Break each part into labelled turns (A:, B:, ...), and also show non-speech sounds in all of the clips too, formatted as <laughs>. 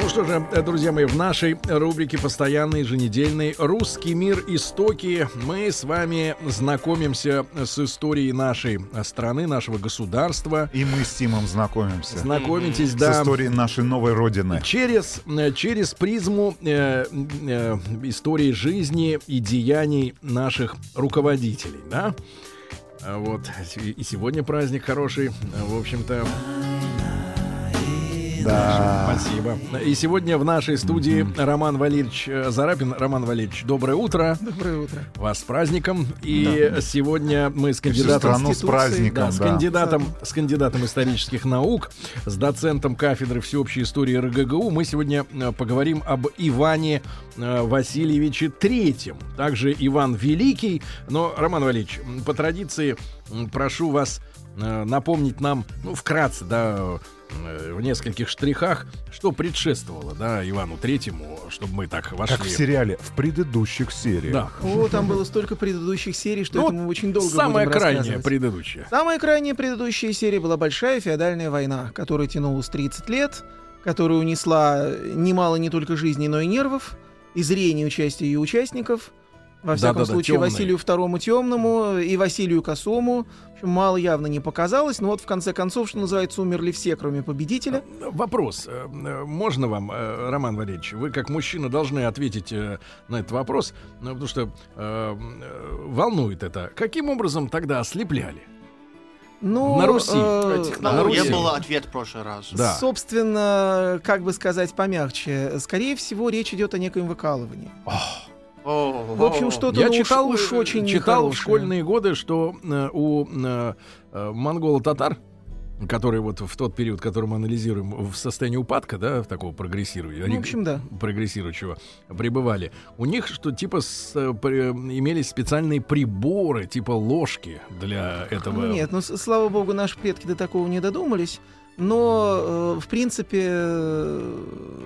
A: Ну что же, друзья мои, в нашей рубрике постоянной еженедельной «Русский мир. Истоки» мы с вами знакомимся с историей нашей страны, нашего государства.
B: И мы с Тимом знакомимся.
A: Знакомитесь,
B: С
A: да.
B: историей нашей новой родины.
A: Через, через призму э, э, истории жизни и деяний наших руководителей, да? А Вот. И сегодня праздник хороший. В общем-то,
B: Да.
A: Спасибо. И сегодня в нашей студии Роман Валерьевич э, Зарапин. Роман Валерьевич, доброе утро.
C: Доброе утро.
A: Вас с праздником. И сегодня мы с
B: Всю
A: кандидатом
B: страну с праздником.
A: да, с
B: да.
A: кандидатом, с кандидатом исторических наук, с доцентом кафедры всеобщей истории РГГУ. Мы сегодня э, поговорим об Иване э, Васильевиче Третьем. Также Иван Великий. Но, Роман Валерьевич, по традиции прошу вас напомнить нам, ну, вкратце, да, э, в нескольких штрихах, что предшествовало, да, Ивану Третьему, чтобы мы так вошли.
B: Как в сериале, в предыдущих сериях.
A: Да.
C: О, там было столько предыдущих серий, что
A: Ну,
C: это мы очень долго
A: Самая
C: будем
A: крайняя, предыдущая.
C: Самая крайняя предыдущая серия была Большая феодальная война, которая тянулась 30 лет, которая унесла немало не только жизней, но и нервов, и зрения участия ее участников. Во всяком
A: Да-да-да,
C: случае,
A: тёмные.
C: Василию Второму Темному и Василию Косому. В общем, мало явно не показалось, но вот в конце концов, что называется, умерли все, кроме победителя.
A: Вопрос. э, Можно вам, э, Роман Валерьевич, вы как мужчина должны ответить э, на этот вопрос, потому что э, волнует это. Каким образом тогда ослепляли?
C: Ну,
A: На Руси.
C: э,
A: На Руси.
D: не было ответ в прошлый раз.
A: Да.
C: Собственно, как бы сказать помягче, скорее всего, речь идет о некоем выкалывании.
D: О,
C: В общем, что-то
A: Я
C: ну,
A: читал,
C: уж, очень
A: читал в школьные годы, что э, у э, э, монголо-татар, которые вот в тот период, который мы анализируем, в состоянии упадка, да, в такого прогрессирующего,
C: Ну, в общем, да.
A: прогрессирующего, пребывали, у них что типа с, э, при- имелись специальные приборы, типа ложки для этого.
C: Нет, ну, слава богу, наши предки до такого не додумались. Но, э, в принципе, э,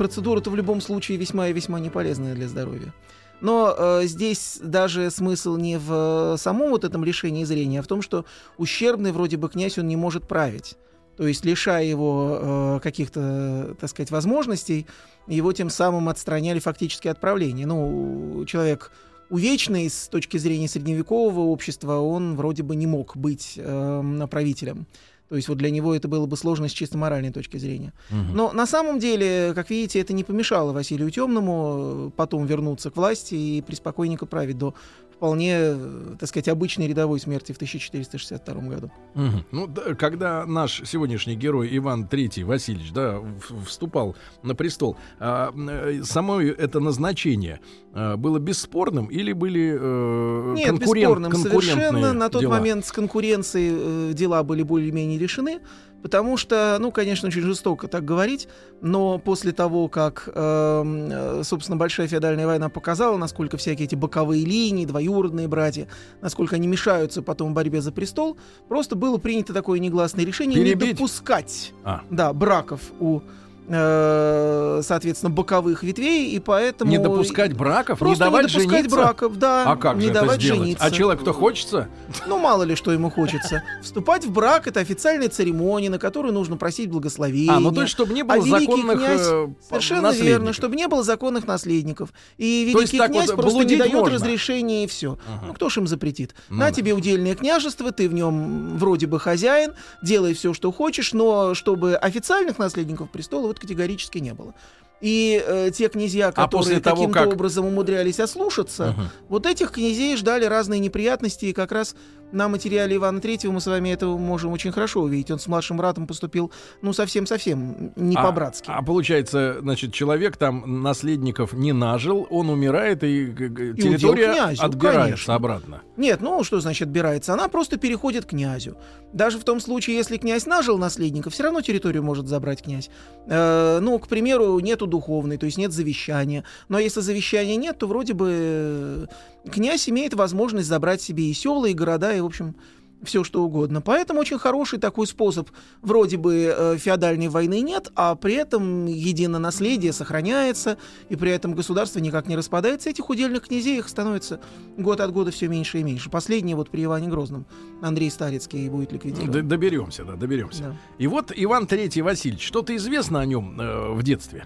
C: процедура-то в любом случае весьма и весьма не полезная для здоровья. Но э, здесь даже смысл не в э, самом вот этом лишении зрения, а в том, что ущербный вроде бы князь он не может править. То есть, лишая его э, каких-то, так сказать, возможностей, его тем самым отстраняли фактически от правления. Ну, человек увечный с точки зрения средневекового общества, он вроде бы не мог быть э, правителем. То есть вот для него это было бы сложно с чисто моральной точки зрения.
A: Мгм.
C: Но на самом деле, как видите, это не помешало Василию Темному э, потом вернуться к власти и преспокойненько править до вполне, э, так сказать, обычной рядовой смерти в 1462 году.
A: Мгм. Ну, да, когда наш сегодняшний герой Иван III Васильевич, да, вступал на престол, а, э, само это назначение а, было бесспорным или были э,
C: Нет,
A: конкурент-
C: бесспорным совершенно. На тот
A: дела?
C: момент с конкуренцией э, дела были более-менее решены, потому что, ну, конечно, очень жестоко так говорить, но после того, как, эм, э, собственно, Большая феодальная война показала, насколько всякие эти боковые линии, двоюродные братья, насколько они мешаются потом в борьбе за престол, просто было принято такое негласное решение не
A: Перебить?
C: допускать,
A: А.
C: да, браков у э, соответственно, боковых ветвей, и поэтому...
A: Не допускать браков, не
C: Просто
A: давать
C: не допускать
A: жениться?
C: браков, да.
A: А как
C: не
A: же это
C: давать
A: сделать?
C: жениться.
A: А человек, кто хочется?
C: Ну, мало ли, что ему хочется. Вступать в брак — это официальная церемония, на которую нужно просить благословения.
A: А, ну то есть, чтобы не было
C: А
A: законных
C: князь
A: э,
C: Совершенно
A: наследников.
C: верно, чтобы не было законных наследников. И
A: есть
C: великий
A: так
C: князь
A: вот
C: просто не дает
A: можно?
C: разрешения и все.
A: Ага.
C: Ну кто ж им запретит?
A: Ну
C: На
A: да.
C: тебе удельное княжество, ты в нем вроде бы хозяин, делай все, что хочешь, но чтобы официальных наследников престола вот категорически не было. И э, те князья,
A: А
C: которые
A: того,
C: каким-то
A: как-
C: образом умудрялись ослушаться,
A: Мгм.
C: вот этих князей ждали разные неприятности, и как раз на материале Ивана Третьего мы с вами это можем очень хорошо увидеть. Он с младшим братом поступил, ну, совсем-совсем не
A: А-
C: по-братски.
A: А, получается, значит, человек там наследников не нажил, он умирает, и,
C: удел
A: территория
C: князю,
A: отбирается
C: конечно.
A: обратно.
C: Нет, ну что значит отбирается? Она просто переходит к князю. Даже в том случае, если князь нажил наследника, все равно территорию может забрать князь. Э, ну, к примеру, нету духовной, то есть нет завещания. Но если завещания нет, то вроде бы э, князь имеет возможность забрать себе и села, и города, и, в общем, все что угодно. Поэтому очень хороший такой способ. Вроде бы э, феодальной войны нет, а при этом единое наследие сохраняется, и при этом государство никак не распадается. Этих удельных князей их становится год от года все меньше и меньше. Последний вот при Иване Грозном Андрей Старицкий будет ликвидирован.
A: Д- Доберемся, да, доберемся.
C: Да.
A: И вот Иван Третий Васильевич, что-то известно о нем э, в детстве?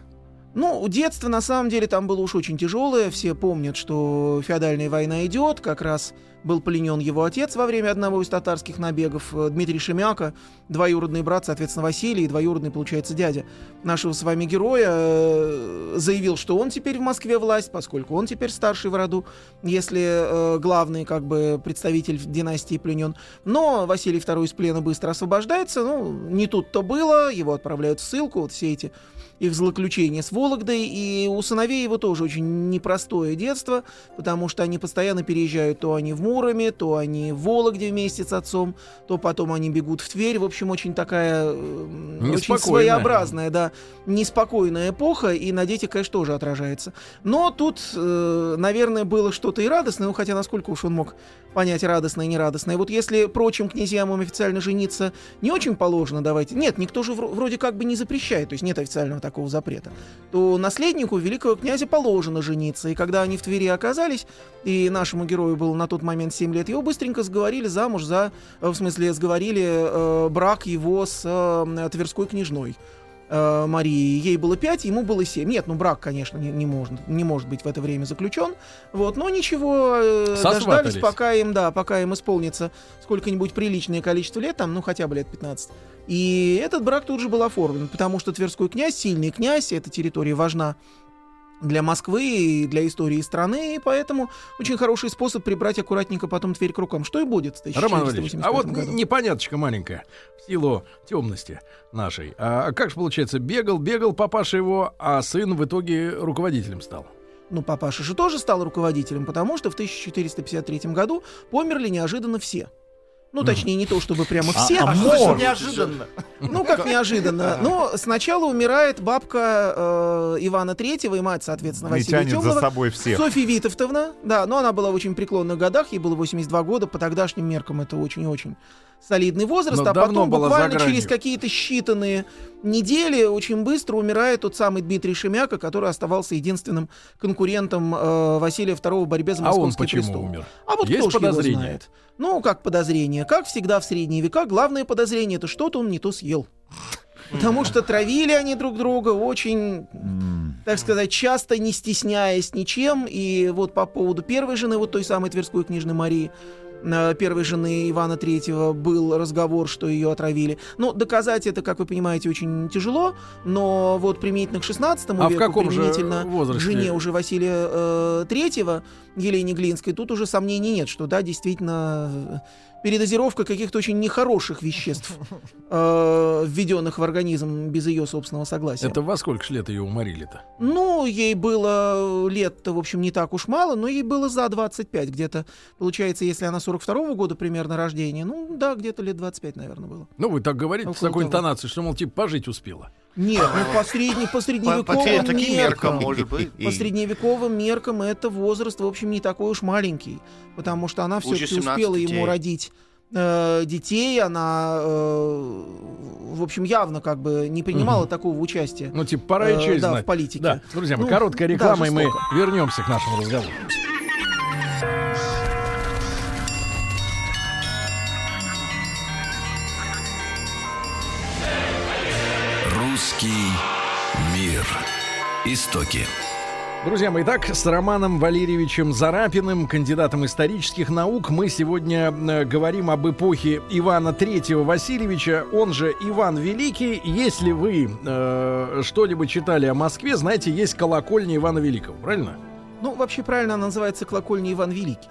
C: Ну, детство на самом деле там было уж очень тяжелое. Все помнят, что феодальная война идет. Как раз был пленен его отец во время одного из татарских набегов, э, Дмитрий Шемяка, двоюродный брат, соответственно, Василий, и двоюродный, получается, дядя нашего с вами героя, э, заявил, что он теперь в Москве власть, поскольку он теперь старший в роду, если э, главный, как бы, представитель династии пленен. Но Василий II из плена быстро освобождается. Ну, не тут-то было, его отправляют в ссылку, вот все эти их злоключения с Вологдой, и у сыновей его тоже очень непростое детство, потому что они постоянно переезжают, то они в Муроме, то они в Вологде вместе с отцом, то потом они бегут в Тверь, в общем, очень такая, э, очень своеобразная, да, неспокойная эпоха, и на детях, конечно, тоже отражается. Но тут, э, наверное, было что-то и радостное, ну, хотя насколько уж он мог понять радостное и нерадостное. Вот если прочим князьям им официально жениться не очень положено, давайте, нет, никто же вро- вроде как бы не запрещает, то есть нет официального такого запрета, то наследнику великого князя положено жениться. И когда они в Твери оказались, и нашему герою было на тот момент 7 лет, его быстренько сговорили замуж за, э, в смысле, сговорили э, брак его с э, Тверской княжной. Э, Марии, ей было 5, ему было 7. Нет, ну брак, конечно, не, не, может, не может быть в это время заключен. Вот, но ничего, э, дождались, пока им, да, пока им исполнится сколько-нибудь приличное количество лет, там, ну хотя бы лет 15. И этот брак тут же был оформлен, потому что Тверской князь, сильный князь, эта территория важна для Москвы и для истории страны, и поэтому очень хороший способ прибрать аккуратненько потом Тверь к рукам. Что и будет в
A: Роман Валерьевич,
C: 1485
A: а вот
C: году.
A: непоняточка маленькая в силу темности нашей. А как же получается, бегал, бегал папаша его, а сын в итоге руководителем стал?
C: Ну, папаша же тоже стал руководителем, потому что в 1453 году померли неожиданно все. Ну, точнее, не то чтобы прямо
B: А-
C: все.
B: а
D: Что
B: может.
D: неожиданно.
C: Ну, как неожиданно. Но сначала умирает бабка э, Ивана Третьего и мать, соответственно, Василия
B: тянет за собой всех.
C: Софья Витовтовна, да, но она была в очень преклонных годах, ей было 82 года, по тогдашним меркам это очень-очень солидный возраст,
A: Но
C: а потом буквально через какие-то считанные недели очень быстро умирает тот самый Дмитрий Шемяка, который оставался единственным конкурентом э, Василия II в борьбе за
A: А он
C: московский
A: почему
C: престол.
A: умер?
C: А вот
A: Есть
C: кто ж его
A: подозрение?
C: знает? Ну, как подозрение? Как всегда в средние века, главное подозрение это что-то он не то съел. Потому что травили они друг друга очень так сказать, часто не стесняясь ничем. И вот по поводу первой жены, вот той самой Тверской книжной Марии, первой жены Ивана Третьего был разговор, что ее отравили. Ну, доказать это, как вы понимаете, очень тяжело, но вот применительно к 16
A: А в
C: веку,
A: каком же
C: применительно
A: возрасте?
C: жене уже Василия э, Третьего, Елене Глинской, тут уже сомнений нет, что да, действительно передозировка каких-то очень нехороших веществ, э, введенных в организм без ее собственного согласия.
A: Это во сколько лет ее уморили-то?
C: Ну, ей было лет-то, в общем, не так уж мало, но ей было за 25 где-то. Получается, если она 42-го года примерно рождения, ну, да, где-то лет 25, наверное, было.
A: Ну, вы так говорите с
C: Около
A: такой
C: того.
A: интонацией, что, мол, типа, пожить успела.
C: Нет, ну, по, средне, по
D: По,
C: средневековым
D: по таким меркам,
C: меркам,
D: может быть.
C: по средневековым меркам это возраст, в общем, не такой уж маленький, потому что она все-таки
D: 17
C: успела ему
D: детей.
C: родить э, детей, она, э, в общем, явно как бы не принимала такого участия.
A: Ну, типа, пора и
C: э,
A: честь
C: да,
A: знать.
C: в политике.
A: Да, друзья мои,
C: Ну,
A: короткая
C: да,
A: реклама, и мы вернемся к нашему разговору.
E: Истоки.
A: Друзья мои, итак, с Романом Валерьевичем Зарапиным, кандидатом исторических наук, мы сегодня э, говорим об эпохе Ивана Третьего Васильевича, он же Иван Великий. Если вы э, что-либо читали о Москве, знаете, есть колокольня Ивана Великого, правильно?
C: Ну, вообще правильно она называется колокольня Иван Великий.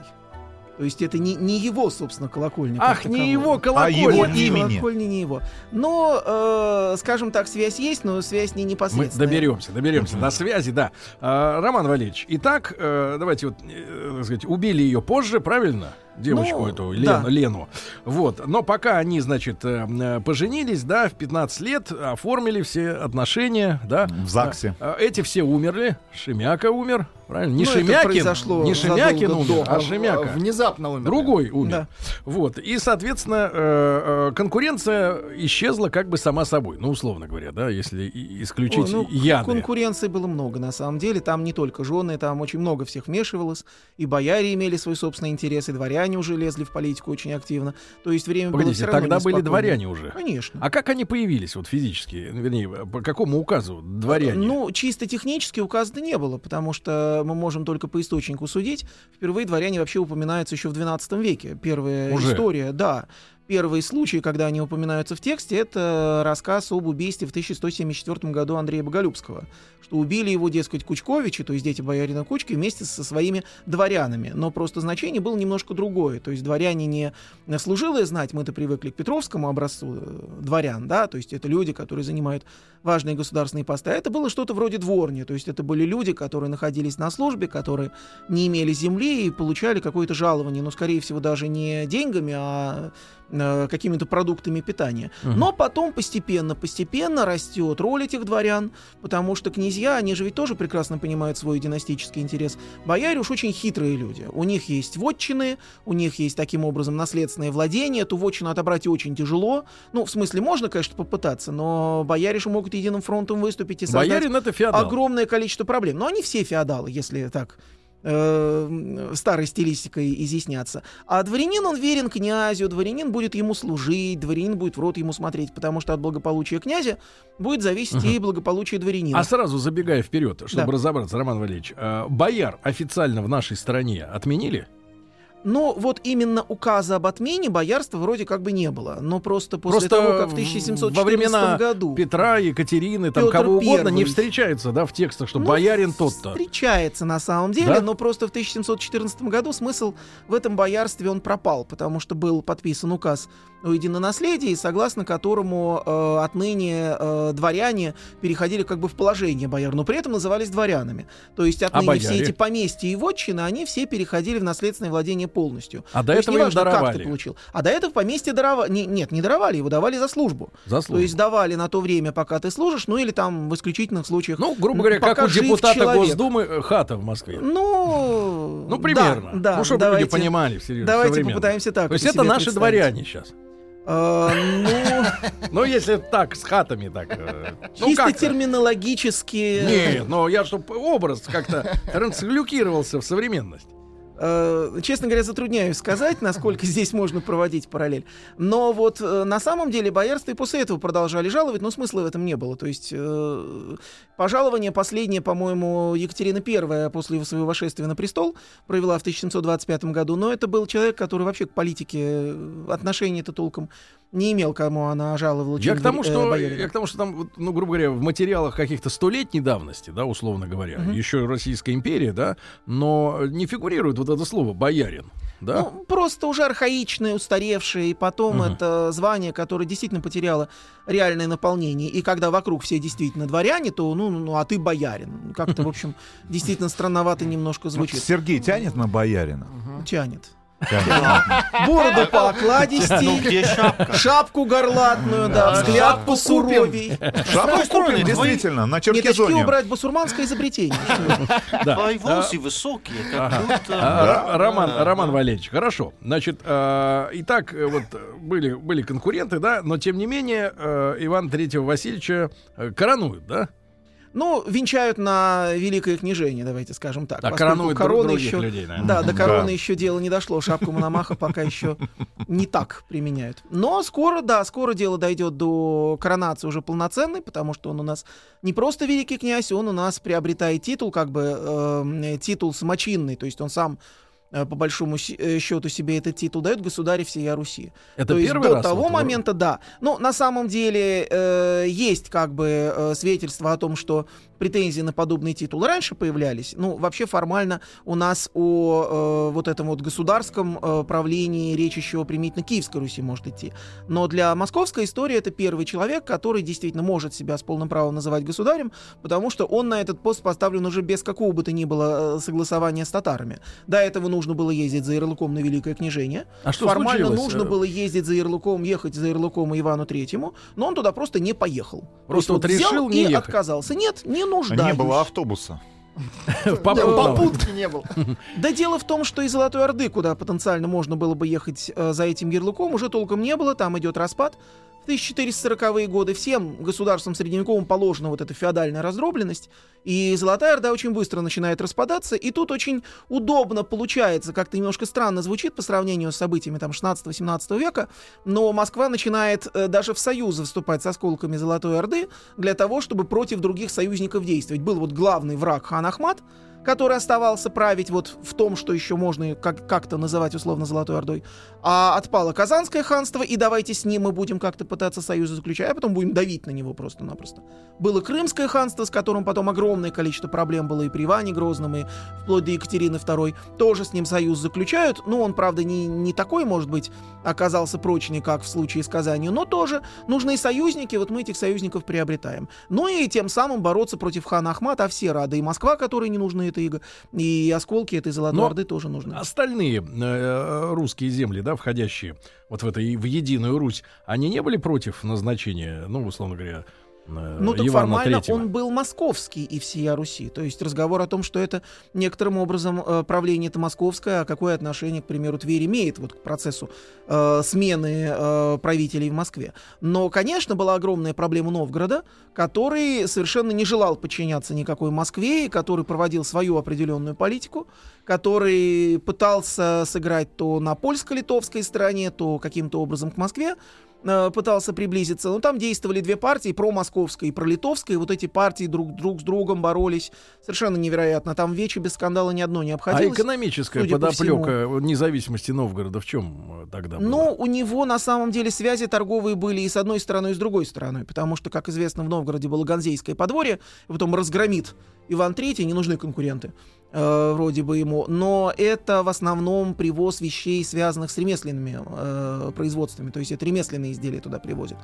C: То есть это не, не его, собственно, колокольня. как
A: Ах, не его колокольня.
B: его
C: Нет,
B: имени.
C: колокольня не его. Но, э, скажем так, связь есть, но связь не
A: Мы
C: непосредственная.
A: доберемся, доберемся до связи, да. А, Роман Валерьевич, итак, э, давайте вот, э, так сказать, убили ее позже, правильно? Девочку
C: Ну,
A: эту,
C: да.
A: Лену, Лену. Вот. Но пока они, значит, э, э, поженились, да, в 15 лет, оформили все отношения, да.
B: В ЗАГСе.
A: А, Эти все умерли. Шемяка умер, правильно? Не
C: Ну, это
A: Шемякин,
C: произошло
A: не Шемякин умер,
C: до.
A: а
F: А,
A: Шемяка.
F: Внезапно умер.
A: Другой умер.
C: Да.
A: Вот. И, соответственно, э, конкуренция исчезла как бы сама собой. Ну, условно говоря, да, если исключить
C: Ой, ну,
A: яды.
C: Конкуренции было много, на самом деле. Там не только жены, там очень много всех вмешивалось. И бояре имели свой собственный интерес, и дворяне уже лезли в политику очень активно. То есть время было
A: Погодите,
C: все равно
A: тогда были дворяне уже.
C: Конечно.
A: А как они появились вот физически? Вернее, по какому указу дворяне?
C: Ну, чисто технически указано не было, потому что мы можем только по источнику судить. Впервые дворяне вообще упоминаются еще в XII веке. Первая
A: Уже?
C: история, да. Первые случаи, когда они упоминаются в тексте, это рассказ об убийстве в 1174 году Андрея Боголюбского. Что убили его, дескать, Кучковичи, то есть дети боярина Кучки, вместе со своими дворянами. Но просто значение было немножко другое. То есть дворяне не служилые знать, мы-то привыкли к Петровскому образцу э, дворян, да, то есть это люди, которые занимают важные государственные посты. А это было что-то вроде дворни, то есть это были люди, которые находились на службе, которые не имели земли и получали какое-то жалование, но, скорее всего, даже не деньгами, а э, какими-то продуктами питания.
A: Мгм.
C: Но потом постепенно, постепенно растет роль этих дворян, потому что князья, они же ведь тоже прекрасно понимают свой династический интерес. Бояре уж очень хитрые люди. У них есть вотчины, у них есть таким образом наследственное владение, эту вотчину отобрать очень тяжело. Ну, в смысле, можно, конечно, попытаться, но бояре же могут единым фронтом выступить и создать
A: Боярин это феодал.
C: огромное количество проблем. Но они все феодалы, если так э, старой стилистикой изъясняться. А дворянин, он верен князю, дворянин будет ему служить, дворянин будет в рот ему смотреть, потому что от благополучия князя будет зависеть и благополучие дворянина.
A: А сразу забегая вперед, чтобы
C: Да.
A: разобраться, Роман Валерьевич, э, бояр официально в нашей стране отменили?
C: Но вот именно указа об отмене боярства вроде как бы не было. Но просто после
A: Просто
C: того, как в
A: в-
C: 1714
A: во времена
C: году
A: Петра, Екатерины, там
C: Петр
A: кого угодно не встречается, да, в текстах, что
C: Ну,
A: боярин тот-то.
C: Встречается на самом деле,
A: Да?
C: но просто в 1714 году смысл в этом боярстве он пропал, потому что был подписан указ о единонаследии, согласно которому э, отныне э, дворяне переходили как бы в положение бояр, но при этом назывались дворянами. То есть отныне все
A: бояре?
C: эти поместья и вотчины, они все переходили в наследственное владение полностью.
A: А до
C: То есть
A: этого им
C: неважно, как
A: даровали.
C: ты получил. А до этого поместье даровали. нет, не даровали, его давали за службу.
A: За
C: То
A: службу.
C: есть давали на то время, пока ты служишь, ну или там в исключительных случаях.
A: Ну, грубо говоря, как у депутата
C: человек.
A: Госдумы э, хата в Москве.
C: Ну,
A: Ну, примерно.
C: Да, да,
A: ну, чтобы
C: давайте,
A: люди понимали все
C: Давайте попытаемся так.
A: То есть
C: это
A: наши дворяне сейчас.
C: Э, ну,
A: Ну, если так, с хатами так. э, ну,
C: чисто
A: как-то.
C: терминологически.
A: Нет, но я чтобы образ как-то трансглюкировался в современность.
C: Э, честно говоря, затрудняюсь сказать, насколько здесь можно проводить параллель. Но вот э, на самом деле боярство и после этого продолжали жаловать, но смысла в этом не было. То есть э, пожалование последнее, по-моему, Екатерина I после своего восшествия на престол провела в 1725 году, но это был человек, который вообще к политике э, отношения-то толком не имел, кому она жаловала.
A: Я к тому,
C: э,
A: что,
C: боярина.
A: я к тому, что там, ну, грубо говоря, в материалах каких-то столетней давности, да, условно говоря,
C: Мгм.
A: еще Российская империя, да, но не фигурирует вот это слово боярин, да.
C: Ну, просто уже архаичное, устаревшее, и потом
A: Мгм.
C: это звание, которое действительно потеряло реальное наполнение. И когда вокруг все действительно дворяне, то, ну, ну а ты боярин. Как-то, в общем, <laughs> действительно странновато немножко
B: Вот
C: звучит.
B: Сергей тянет на боярина?
C: Тянет. Бороду по окладисти,
D: Где шапка?
C: шапку горлатную, да, взгляд
D: шапку
C: посуровей.
B: Шапку купим, действительно, на
C: Нет,
B: Черкизоне.
C: убрать басурманское изобретение.
A: да.
D: Твои волосы высокие,
A: Роман, Роман. Валерьевич, хорошо. Значит, э, итак, э, вот э, были, были конкуренты, да, но тем не менее Ивана Третьего Васильевича коронуют, да?
C: Ну, венчают на великое княжение, давайте скажем так.
A: Коронуют друг-
C: корона еще-
A: людей, наверное.
C: Да, до короны
B: Да.
C: еще дело не дошло. Шапку Мономаха пока еще не так применяют. Но скоро, да, скоро дело дойдет до коронации уже полноценной, потому что он у нас не просто великий князь, он у нас приобретает титул, как бы э, титул самочинный, то есть он сам по большому э, счету себе этот титул дает государь всея Руси.
A: Это
C: То есть до
A: раз.
C: того момента, да. Ну, на самом деле, э, есть как бы э, свидетельство о том, что претензии на подобный титул раньше появлялись. Ну, вообще формально у нас о э, вот этом вот государском э, правлении речь еще применительно Киевской Руси может идти. Но для московской истории это первый человек, который действительно может себя с полным правом называть государем, потому что он на этот пост поставлен уже без какого бы то ни было э, согласования с татарами. До этого нужно было ездить за ярлыком на Великое княжение.
A: А что
C: Формально
A: случилось?
C: нужно
A: Э,
C: было ездить за ярлыком, ехать за ярлыком Ивану Третьему, но он туда просто не поехал.
A: Просто
C: То
A: вот
C: есть
A: решил
C: взял
A: не
C: и
A: ехать.
C: отказался. Нет, не нуждаюсь. <laughs>
B: Не было автобуса.
D: Попутки не было.
C: Да дело в том, что из Золотой Орды, куда потенциально можно было бы ехать э, за этим ярлыком, уже толком не было, там идет распад. В 1440-е годы. Всем государствам средневековым положена вот эта феодальная раздробленность, и Золотая Орда очень быстро начинает распадаться, и тут очень удобно получается, как-то немножко странно звучит по сравнению с событиями там 16-17 века, но Москва начинает э, даже в союзы вступать с осколками Золотой Орды для того, чтобы против других союзников действовать. Был вот главный враг хан Ахмат, который оставался править вот в том, что еще можно как- как-то называть условно Золотой Ордой, а отпало Казанское ханство, и давайте с ним мы будем как-то пытаться союзы заключать, а потом будем давить на него просто-напросто. Было Крымское ханство, с которым потом огромное количество проблем было и при Иване Грозном, и вплоть до Екатерины II, тоже с ним союз заключают, ну, он, правда, не, не такой, может быть, оказался прочный, как в случае с Казанью, но тоже нужны союзники, вот мы этих союзников приобретаем. Ну и тем самым бороться против хана Ахмата, а все рады, и Москва, которой не нужны эта иго, и осколки этой Золотой
A: Но
C: Орды тоже нужны.
A: Остальные э, русские земли, да, входящие вот в это в единую Русь, они не были против назначения, ну, условно говоря, э,
C: Ну, так
A: Ивана
C: формально
A: Третьего?
C: он был московский и всея Руси. То есть разговор о том, что это некоторым образом э, правление это московское, а какое отношение, к примеру, Тверь имеет вот к процессу э, смены э, правителей в Москве. Но, конечно, была огромная проблема Новгорода, который совершенно не желал подчиняться никакой Москве, и который проводил свою определенную политику, который пытался сыграть то на польско-литовской стороне, то каким-то образом к Москве, э, пытался приблизиться. Но там действовали две партии, промосковская и пролитовская. И вот эти партии друг, друг с другом боролись. Совершенно невероятно. Там вече без скандала ни одно не
A: А
C: обходилось.
A: экономическая
C: судя по
A: подоплека независимости Новгорода в чем э, тогда была?
C: Но у него на самом деле связи торговые были и с одной стороной, и с другой стороной, потому что, как известно, в Новгороде было Ганзейское подворье, и потом разгромит Иван III, не нужны конкуренты э, вроде бы ему, но это в основном привоз вещей, связанных с ремесленными э, производствами, то есть это ремесленные изделия туда привозят.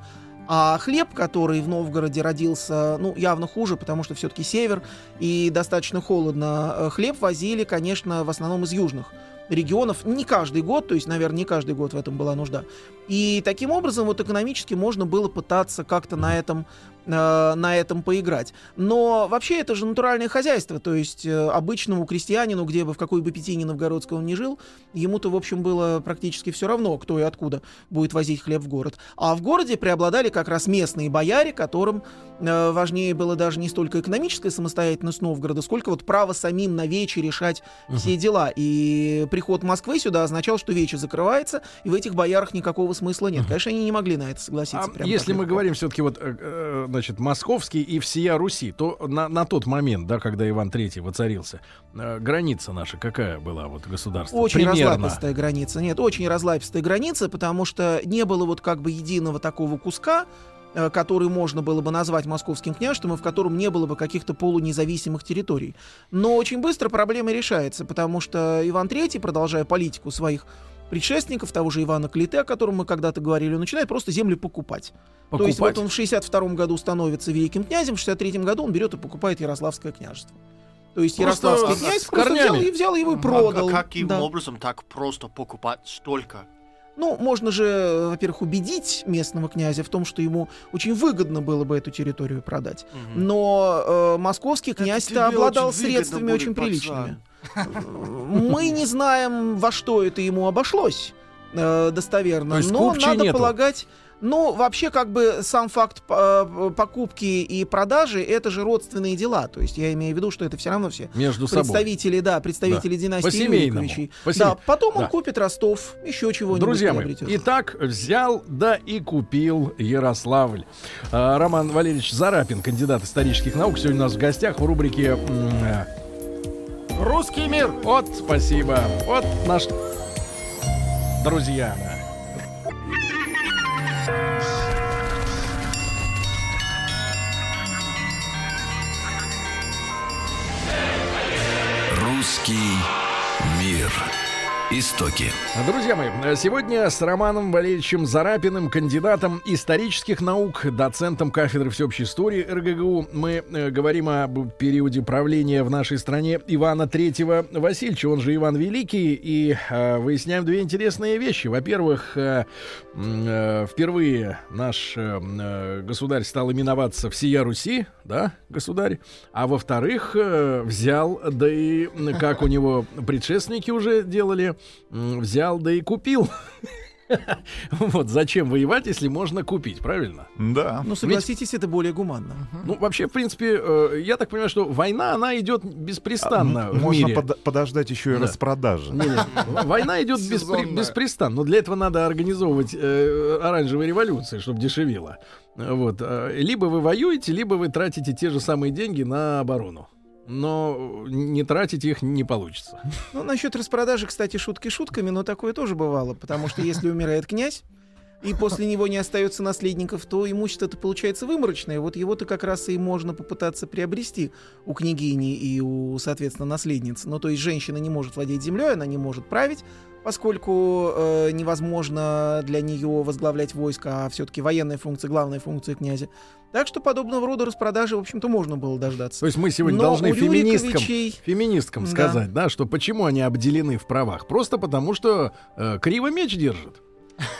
C: А хлеб, который в Новгороде родился, ну, явно хуже, потому что все-таки север и достаточно холодно. Э, Хлеб возили, конечно, в основном из южных регионов не каждый год, то есть, наверное, не каждый год в этом была нужда. И таким образом вот экономически можно было пытаться как-то на этом э, на этом поиграть. Но вообще это же натуральное хозяйство, то есть э, обычному крестьянину, где бы в какой бы пятине новгородской он ни жил, ему-то, в общем, было практически все равно, кто и откуда будет возить хлеб в город. А в городе преобладали как раз местные бояре, которым э, важнее было даже не столько экономическая самостоятельность Новгорода, сколько вот право самим на вече решать все дела. И приход Москвы сюда означал, что вече закрывается, и в этих боярах никакого смысла нет. Конечно, они не могли на это согласиться.
A: А если мы говорим все-таки вот, э, э, значит, московский и всея Руси, то на, на тот момент, да, когда Иван Третий воцарился, э, граница наша какая была вот государство?
C: Очень
A: Примерно.
C: разлапистая граница. Нет, очень разлапистая граница, потому что не было вот как бы единого такого куска, э, который можно было бы назвать московским княжеством, и в котором не было бы каких-то полунезависимых территорий. Но очень быстро проблема решается, потому что Иван III, продолжая политику своих предшественников, того же Ивана Клиты, о котором мы когда-то говорили, он начинает просто земли покупать. То есть
A: Покупать.
C: вот он в 62 году становится великим князем, в 63 году он берет и покупает Ярославское княжество. То есть
A: Просто
C: Ярославский князь просто взял и взял его и
D: А
C: продал.
D: каким
C: Да.
D: образом так просто покупать столько?
C: Ну, можно же, во-первых, убедить местного князя в том, что ему очень выгодно было бы эту территорию продать.
D: Мгм.
C: Но э, московский князь-то обладал
D: очень
C: средствами очень приличными. Мы не знаем, во что это ему обошлось э, достоверно,
A: То есть
C: но надо
A: нету?
C: полагать. Ну, вообще, как бы сам факт э, покупки и продажи это же родственные дела. То есть я имею в виду, что это все равно все
A: Между собой.
C: представители, да, представители династии
A: По-семейному.
C: Рюриковичей.
A: По-семей-
C: Да, потом он
A: Да.
C: купит Ростов, еще чего-нибудь
A: Друзья мои,
C: приобретет.
A: итак, взял, да и купил Ярославль. А, Роман Валерьевич Зарапин, кандидат исторических наук, сегодня у нас в гостях в рубрике э,
D: Русский мир!
A: Вот спасибо! Вот наш... Друзья.
E: Русский мир. Истоки.
A: Друзья мои, сегодня с Романом Валерьевичем Зарапиным, кандидатом исторических наук, доцентом кафедры всеобщей истории РГГУ, мы э, говорим об периоде правления в нашей стране Ивана III Васильевича, он же Иван Великий, и э, выясняем две интересные вещи. Во-первых, э, впервые наш государь стал именоваться всея Руси, да, государь, а во-вторых, взял, да и как у него предшественники уже делали, взял, да и купил. <laughs> Вот зачем воевать, если можно купить, правильно?
B: Да.
C: Ну, согласитесь, это более гуманно.
A: Ну, вообще, в принципе, э, я так понимаю, что война, она идет беспрестанно
B: А,
A: в
B: Можно
A: мире.
B: под- подождать еще и
A: Да.
B: распродажи.
A: Не-не, Война идет беспрестанно, но для этого надо организовывать э, оранжевые революции, чтобы дешевело. Вот. э, Либо вы воюете, либо вы тратите те же самые деньги на оборону. Но не тратить их не получится.
C: Ну, насчет распродажи, кстати, шутки шутками, но такое тоже бывало, потому что если умирает князь, и после него не остается наследников, то имущество-то получается выморочное. Вот его-то как раз и можно попытаться приобрести у княгини и у, соответственно, наследниц. Ну, то есть женщина не может владеть землей, она не может править, поскольку э, невозможно для нее возглавлять войско, а все-таки военная функция, главная функция князя. Так что подобного рода распродажи, в общем-то, можно было дождаться.
A: То есть мы сегодня
C: Но
A: должны феминисткам,
C: Рюриковичей-
A: феминисткам
C: Да.
A: сказать, да, что почему они обделены в правах. Просто потому, что э, криво меч держит.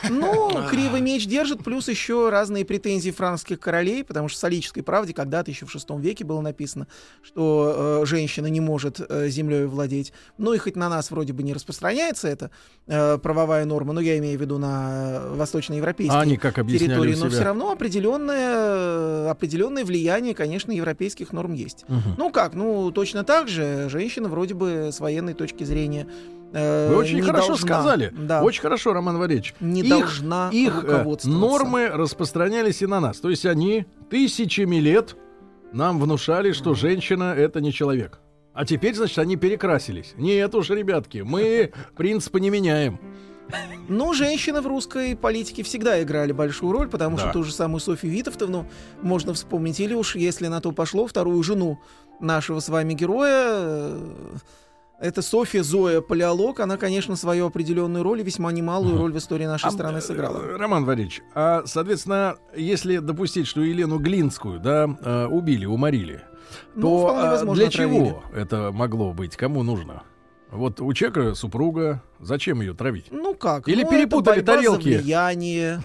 C: Ну, криво меч держит, плюс еще разные претензии франкских королей, потому что в «Солической правде» когда-то еще в шестом веке было написано, что э, женщина не может э, землей владеть. Ну и хоть на нас вроде бы не распространяется эта э, правовая норма, но я имею в виду на восточноевропейские
A: А они как
C: территории, но все равно определенное, определенное влияние, конечно, европейских норм есть.
A: Мгм.
C: Ну как, ну точно так же женщина вроде бы с военной точки зрения э,
A: Вы очень хорошо
C: должна,
A: сказали.
C: Да,
A: Очень хорошо, Роман Валерьевич.
C: не
A: их,
C: должна
A: их э, нормы распространялись и на нас. То есть они тысячами лет нам внушали, что женщина это не человек. А теперь, значит, они перекрасились. Нет уж, ребятки, мы <laughs> принципы не меняем.
C: Ну, женщины в русской политике всегда играли большую роль, потому
A: Да.
C: что ту же самую Софью Витовтовну можно вспомнить, или уж, если на то пошло, вторую жену нашего с вами героя. Э, Это Софья Зоя Палеолог. Она, конечно, свою определенную роль и весьма немалую роль в истории нашей
A: А,
C: страны
A: э,
C: сыграла.
A: Роман Валерьевич, а, соответственно, если допустить, что Елену Глинскую, да, э, убили, уморили,
C: Ну,
A: то а,
C: возможно,
A: для
C: отравили.
A: чего это могло быть? Кому нужно? Вот у человека супруга, зачем ее травить?
C: Ну как?
A: Или
C: ну,
A: перепутали
C: это борьба
A: тарелки.
C: За влияние.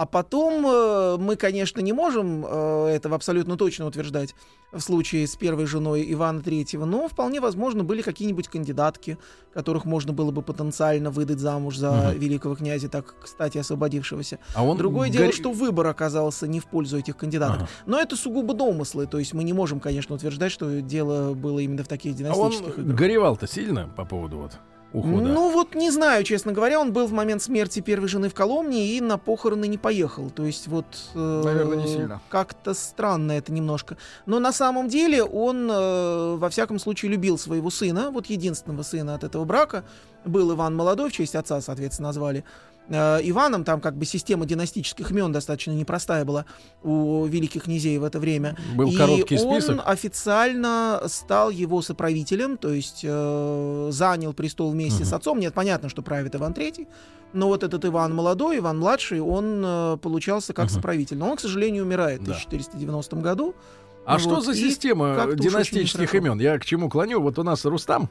C: А потом э, мы, конечно, не можем э, этого абсолютно точно утверждать в случае с первой женой Ивана Третьего, но вполне возможно были какие-нибудь кандидатки, которых можно было бы потенциально выдать замуж за
A: Мгм.
C: великого князя, так, кстати, освободившегося.
A: А он
C: Другое
A: горе-
C: дело, что выбор оказался не в пользу этих кандидатов.
A: Ага.
C: Но это сугубо домыслы, то есть мы не можем, конечно, утверждать, что дело было именно в таких
A: А он
C: династических играх.
A: горевал-то сильно по поводу вот ухода.
C: Ну вот не знаю, честно говоря, он был в момент смерти первой жены в Коломне и на похороны не поехал. То есть вот э,
D: Наверное, не сильно.
C: как-то странно это немножко. Но на самом деле он э, во всяком случае любил своего сына, вот единственного сына от этого брака был Иван Молодой в честь отца, соответственно, назвали. Э, Иваном там как бы система династических имен достаточно непростая была у великих князей в это время.
A: Был
C: И
A: короткий
C: он
A: список.
C: официально стал его соправителем, то есть э, занял престол вместе с
A: Мгм.
C: отцом. Нет, понятно, что правит Иван III, но вот этот Иван молодой, Иван младший, он э, получался как
A: Мгм.
C: соправитель. Но он, к сожалению, умирает в
A: Да.
C: 1490 году.
A: А
C: Ну
A: что
C: вот,
A: за система династических имен? Я к чему клоню? Вот у нас Рустам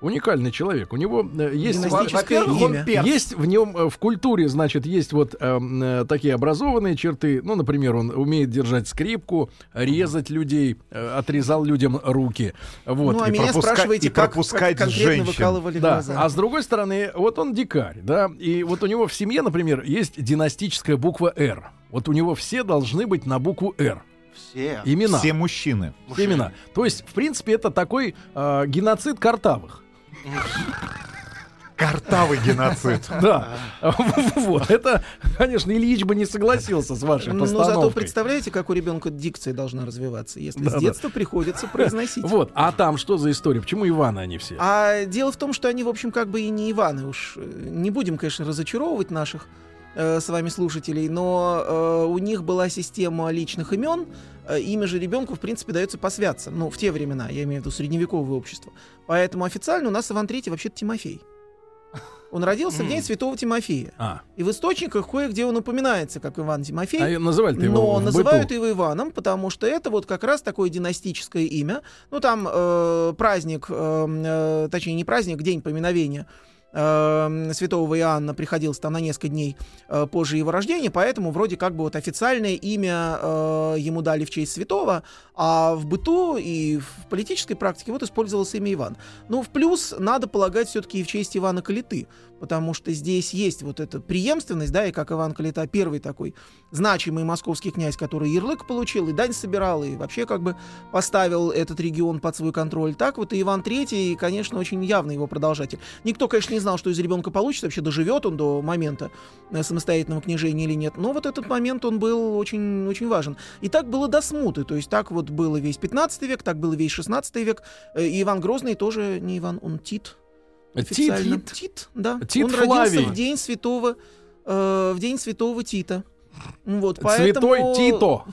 A: уникальный человек. У него э, есть
C: Династическое
D: Во-первых, он
C: имя.
D: перс.
A: Есть в нем э, в культуре, значит, есть вот эм, э, такие образованные черты. Ну, например, он умеет держать скрипку, резать людей, э, отрезал людям руки. Вот.
C: ну, а
B: и
C: меня
B: пропуска-
C: спрашиваете,
B: и
C: как, как
B: пропускать
C: конкретно
B: женщин.
C: выкалывали
A: Да,
C: глаза.
A: а с другой стороны, вот он дикарь, да, и вот у него в семье, например, есть династическая буква «Р». Вот у него все должны быть на букву «Р».
D: Все.
A: Имена.
B: Все мужчины.
A: Именно. То есть, в принципе, это такой э, геноцид картавых.
B: Картавый геноцид.
A: Да. <laughs> Вот. Это, конечно, Ильич бы не согласился с вашей
C: Ну, зато
A: постановкой.
C: представляете, как у ребенка дикция должна развиваться, если с детства приходится произносить.
A: Вот. А там что за история? Почему Иваны они все?
C: А дело в том, что они, в общем, как бы и не Иваны уж. Не будем, конечно, разочаровывать наших э, с вами слушателей, но э, у них была система личных имен. Э, Имя же ребенку, в принципе, дается по святцам. Ну, в те времена, я имею в виду средневековое общество. Поэтому официально у нас Иван III вообще-то Тимофей. Он родился в день Святого Тимофея.
A: А,
C: И в источниках кое-где он упоминается как Иван Тимофей.
A: а называли-то его
C: Но называют
A: быту?
C: его Иваном, потому что это вот как раз такое династическое имя. Ну, там э, праздник, э, э, точнее, не праздник, день поминовения э, святого Иоанна приходился там на несколько дней э, позже его рождения, поэтому вроде как бы вот официальное имя э, ему дали в честь святого, а в быту и в политической практике вот использовалось имя Иван. Ну, в плюс надо полагать все-таки и в честь Ивана Калиты, потому что здесь есть вот эта преемственность, да, и как Иван Калита первый такой значимый московский князь, который ярлык получил, и дань собирал, и вообще как бы поставил этот регион под свой контроль. Так вот и Иван III, конечно, очень явно его продолжатель. Никто, конечно, не знал, что из ребенка получится, вообще доживет он до момента э, самостоятельного княжения или нет, но вот этот момент, он был очень, очень важен. И так было до смуты, то есть так вот было весь 15 век, так было весь 16 век, Э, и Иван Грозный тоже не Иван, он Тит. официально.
A: Тит.
C: Тит, да.
A: Тит
C: он
A: Флавий.
C: родился в день святого, э, в день святого Тита. Вот, поэтому...
A: Святой Тито.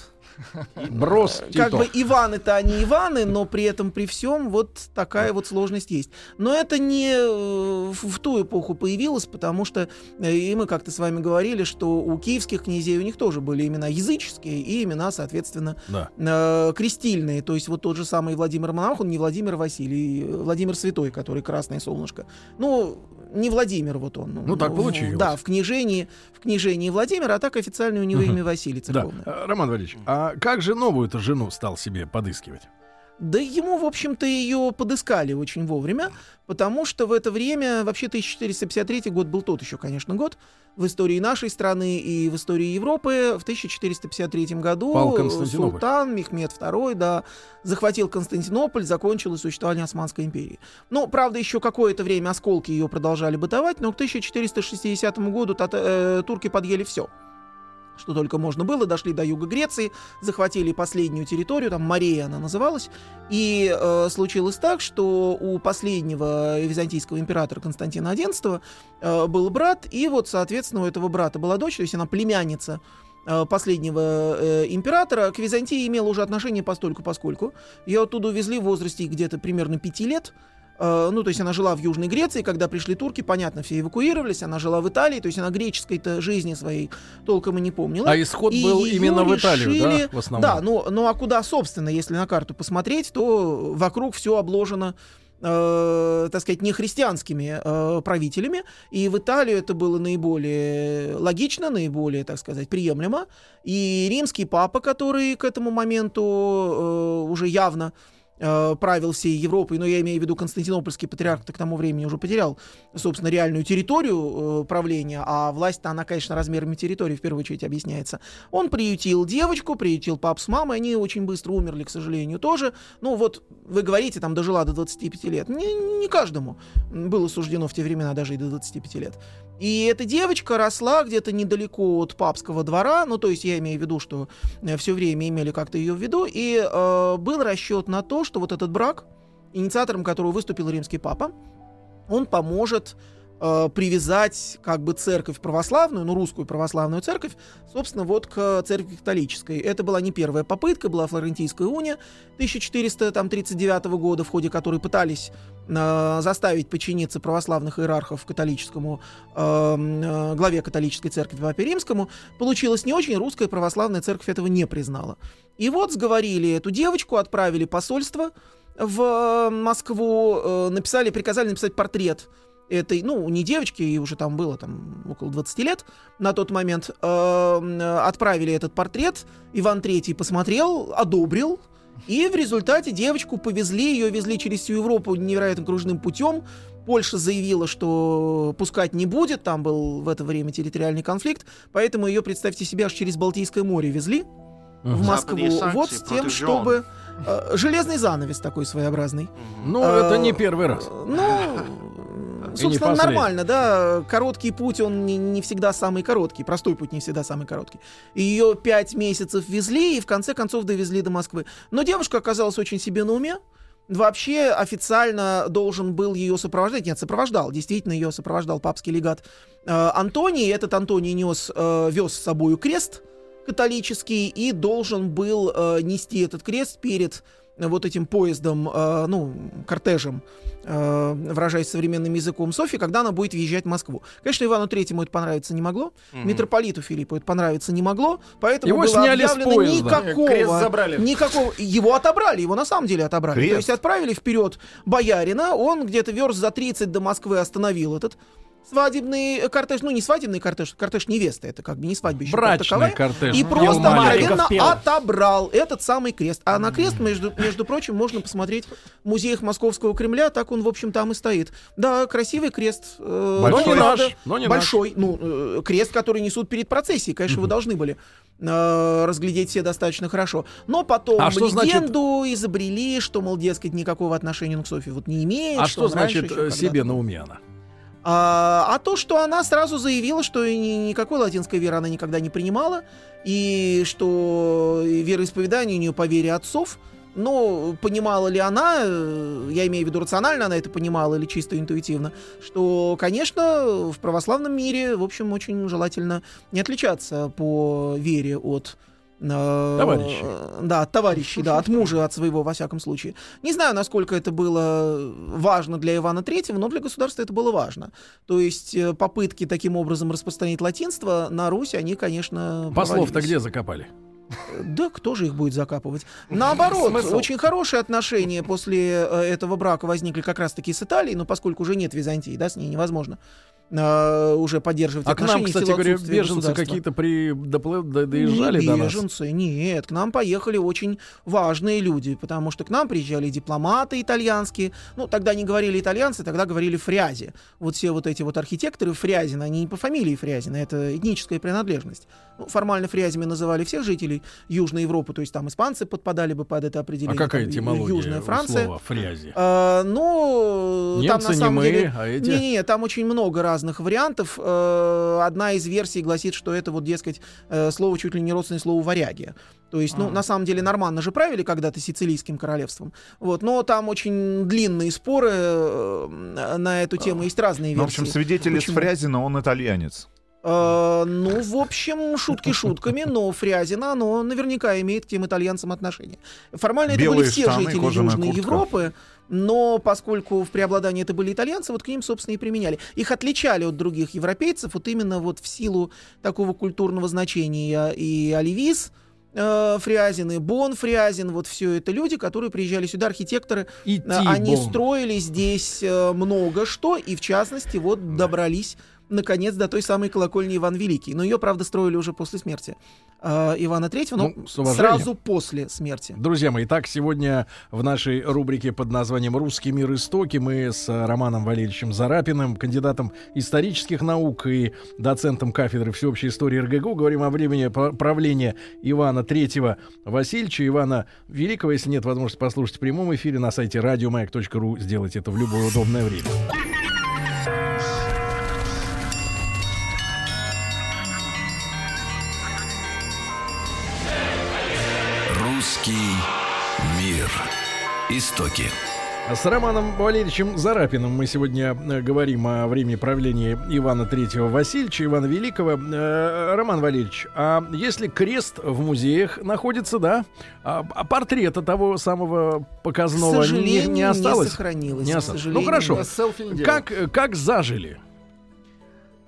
A: Брос
C: Как
A: Тито.
C: бы Иваны-то они Иваны, но при этом при всем вот такая вот сложность есть. Но это не э, в, в ту эпоху появилось, потому что э, и мы как-то с вами говорили, что у киевских князей у них тоже были имена языческие и имена, соответственно,
A: Да.
C: э, крестильные. То есть вот тот же самый Владимир Монах, он не Владимир Василий, э, Владимир Святой, который красное солнышко. Ну, не Владимир вот он.
A: Ну, так получилось.
C: Да, в книжении, в книжении Владимир, а так официально у него
A: Мгм.
C: имя Василий
A: Да.
C: церковное.
A: Э, Роман Валерьевич, а как же новую-то жену стал себе подыскивать?
C: Да ему, в общем-то, ее подыскали очень вовремя, потому что в это время, вообще 1453 год был тот еще, конечно, год в истории нашей страны и в истории Европы. В 1453 году султан Мехмед II, да, захватил Константинополь, закончилось существование Османской империи. Ну, правда, еще какое-то время осколки ее продолжали бытовать, но к 1460 году э, турки подъели все что только можно было, дошли до юга Греции, захватили последнюю территорию, там Мария она называлась, и э, случилось так, что у последнего византийского императора Константина XI э, был брат, и вот, соответственно, у этого брата была дочь, то есть она племянница э, последнего э, императора, к Византии имела уже отношение постольку поскольку. Ее оттуда увезли в возрасте где-то примерно пяти лет, Э, ну, то есть она жила в Южной Греции, когда пришли турки, понятно, все эвакуировались, она жила в Италии, то есть она греческой-то жизни своей толком и не помнила.
A: А исход
C: И
A: был именно в Италию,
C: решили-
A: да, в основном?
C: Да, ну, ну а куда, собственно, если на карту посмотреть, то вокруг все обложено э, так сказать, нехристианскими э, правителями, и в Италию это было наиболее логично, наиболее, так сказать, приемлемо, и римский папа, который к этому моменту э, уже явно э, правил всей Европой, но я имею в виду Константинопольский патриарх к тому времени уже потерял, собственно, реальную территорию э, правления, а власть-то она, конечно, размерами территории в первую очередь объясняется. Он приютил девочку, приютил пап с мамой, они очень быстро умерли, к сожалению, тоже. Ну вот, вы говорите, там дожила до 25 лет. Не, не каждому было суждено в те времена даже и до 25 лет. И эта девочка росла где-то недалеко от папского двора, ну то есть я имею в виду, что все время имели как-то ее в виду, и э, был расчет на то, что вот этот брак, инициатором которого выступил римский папа, он поможет э, привязать как бы церковь православную, ну русскую православную церковь, собственно, вот к церкви католической. Это была не первая попытка, была Флорентийская уния 1439 года, в ходе которой пытались э, заставить подчиниться православных иерархов католическому э, э, главе католической церкви Папе Римскому. Получилось не очень, русская православная церковь этого не признала. И вот сговорили эту девочку, отправили посольство в э, Москву, э, написали, приказали написать портрет этой, ну, не девочки, ей уже там было там около 20 лет на тот момент, э, э, отправили этот портрет, Иван III посмотрел, одобрил, и в результате девочку повезли, ее везли через всю Европу невероятно кружным путем. Польша заявила, что пускать не будет, там был в это время территориальный конфликт, поэтому ее, представьте себе, аж через Балтийское море везли в. Москву, вот с тем, чтобы... э, железный занавес такой своеобразный.
A: Ну,
C: А,
A: это не первый раз.
C: Ну,
A: не
C: собственно,
A: последний.
C: нормально, да. Короткий путь, он не, не всегда самый короткий. Простой путь не всегда самый короткий. Ее пять месяцев везли и в конце концов довезли до Москвы. Но девушка оказалась очень себе на уме. вообще официально должен был ее сопровождать, нет, сопровождал, действительно ее сопровождал папский легат э, Антоний. Этот Антоний нес, э, вез с собою крест католический и должен был э, нести этот крест перед вот этим поездом, э, ну, кортежем, э, выражаясь современным языком Софьи, когда она будет въезжать в Москву. Конечно, Ивану Третьему это понравиться не могло, митрополиту Филиппу это понравиться не могло, поэтому
A: Его
C: было
A: сняли с
C: объявлено
A: поезда.
C: никакого,
D: Крест забрали.
C: никакого, его отобрали, его на самом деле отобрали.
B: Крест?
C: То есть отправили вперед боярина, он где-то верст за 30 до Москвы остановил этот свадебный кортеж, ну не свадебный кортеж, кортеж невесты, это как бы не свадьба еще как
A: Брачный
C: таковая.
A: кортеж.
C: И
A: Ну,
C: просто откровенно отобрал этот самый крест. А на крест, между, между прочим, можно посмотреть в музеях Московского Кремля, так он, в общем, там и стоит. Да, красивый крест. э,
B: Большой.
A: Но не наш, но не
C: большой. Ну, э, крест, который несут перед процессией. Конечно, вы должны были э, разглядеть все достаточно хорошо. Но потом
A: А что значит-
C: легенду изобрели, что, мол, дескать, никакого отношения он к Софии вот не имеет.
A: А что
C: раньше
A: значит э, себе на уме она?
C: А, а то, что она сразу заявила, что ни- никакой латинской веры она никогда не принимала, и что вероисповедание у нее по вере отцов. Но понимала ли она, э, я имею в виду рационально она это понимала или чисто интуитивно, что, конечно, в православном мире, в общем, очень желательно не отличаться по вере от э,
A: Товарищей.
C: э, Да, от товарищей, да, от мужа, от своего, во всяком случае. Не знаю, насколько это было важно для Ивана Третьего, но для государства это было важно. То есть э, попытки таким образом распространить латинство на Русь, они, конечно,
A: Послов-то где закопали?
C: Да, кто же их будет закапывать? Наоборот,
D: Смысл?
C: очень хорошие отношения после э, этого брака возникли как раз-таки с Италией, но поскольку уже нет Византии, да, с ней невозможно э, уже поддерживать
A: А к нам,
C: отношения в
A: кстати говоря, беженцы какие-то при доплыв- до- доезжали
C: не
A: до нас?
C: беженцы, нет, к нам поехали очень важные люди, потому что к нам приезжали дипломаты итальянские, ну, тогда не говорили итальянцы, тогда говорили фрязи. Вот все вот эти вот архитекторы Фрязина, они не по фамилии Фрязина, это этническая принадлежность. Ну, формально Фрязями называли всех жителей Южной Европы, то есть там испанцы подпадали бы под это
A: А
C: определение.
A: какая
C: там,
A: этимология
C: Южная Франция.
A: слова фрязи?
C: А, ну, там
A: Немцы
C: на
A: не
C: самом
A: мы,
C: деле...
A: а эти...
C: Не-не, там очень много разных вариантов. Э, Одна из версий гласит, что это вот, дескать, э, слово чуть ли не родственное слову варяги. То есть, ну, на самом деле, нормально же правили когда-то сицилийским королевством. Вот, но там очень длинные споры э, на эту тему. Есть разные версии.
B: Ну, в общем, свидетель из
C: Почему?
B: Фрязина, он итальянец.
C: Ну, в общем, шутки шутками, но Фрязино, оно наверняка имеет к тем итальянцам отношение. Формально это
B: Белые
C: были все
B: штаны,
C: жители Южной
B: куртка.
C: Европы, но поскольку в преобладании это были итальянцы, вот к ним, собственно, и применяли. Их отличали от других европейцев вот именно вот в силу такого культурного значения. И Оливис, э, Фрязин, и Бон Фрязин, вот все это люди, которые приезжали сюда, архитекторы,
A: И
C: э, они
A: Тибон.
C: строили здесь э, много что, и в частности вот добрались наконец до той самой колокольни Иван Великий. Но ее, правда, строили уже после смерти э, Ивана Третьего, но
A: Ну,
C: сразу после смерти.
A: Друзья мои, итак, сегодня в нашей рубрике под названием «Русский мир истоки» мы с Романом Валерьевичем Зарапиным, кандидатом исторических наук и доцентом кафедры всеобщей истории РГГУ, говорим о времени пра- правления Ивана Третьего Васильевича, Ивана Великого. Если нет возможности послушать в прямом эфире на сайте радиомаяк.ру, сделайте это в любое удобное время.
E: Истоки.
A: С Романом Валерьевичем Зарапиным мы сегодня э, говорим о времени правления Ивана Третьего Васильевича, Ивана Великого. Э, Роман Валерьевич, а если крест в музеях находится, да, а, а портрета того самого показного не, не осталось?
C: сохранилось.
A: Не осталось. Ну хорошо.
D: Не.
A: Как, как зажили?